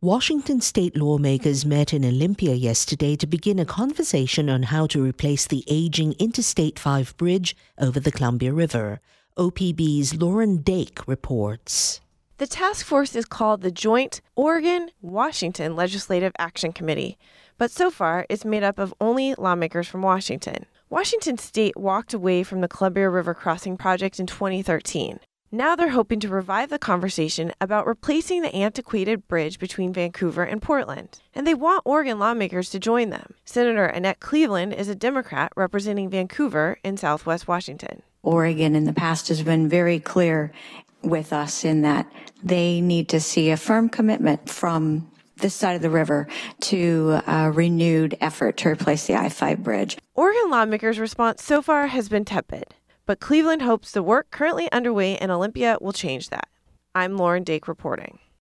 Washington state lawmakers met in Olympia yesterday to begin a conversation on how to replace the aging Interstate 5 bridge over the Columbia River. OPB's Lauren Dake reports. The task force is called the Joint Oregon Washington Legislative Action Committee, but so far it's made up of only lawmakers from Washington. Washington state walked away from the Columbia River Crossing project in 2013. Now they're hoping to revive the conversation about replacing the antiquated bridge between Vancouver and Portland. And they want Oregon lawmakers to join them. Senator Annette Cleveland is a Democrat representing Vancouver in southwest Washington. Oregon in the past has been very clear with us in that they need to see a firm commitment from this side of the river to a renewed effort to replace the I 5 bridge. Oregon lawmakers' response so far has been tepid but Cleveland hopes the work currently underway in Olympia will change that. I'm Lauren Dake reporting.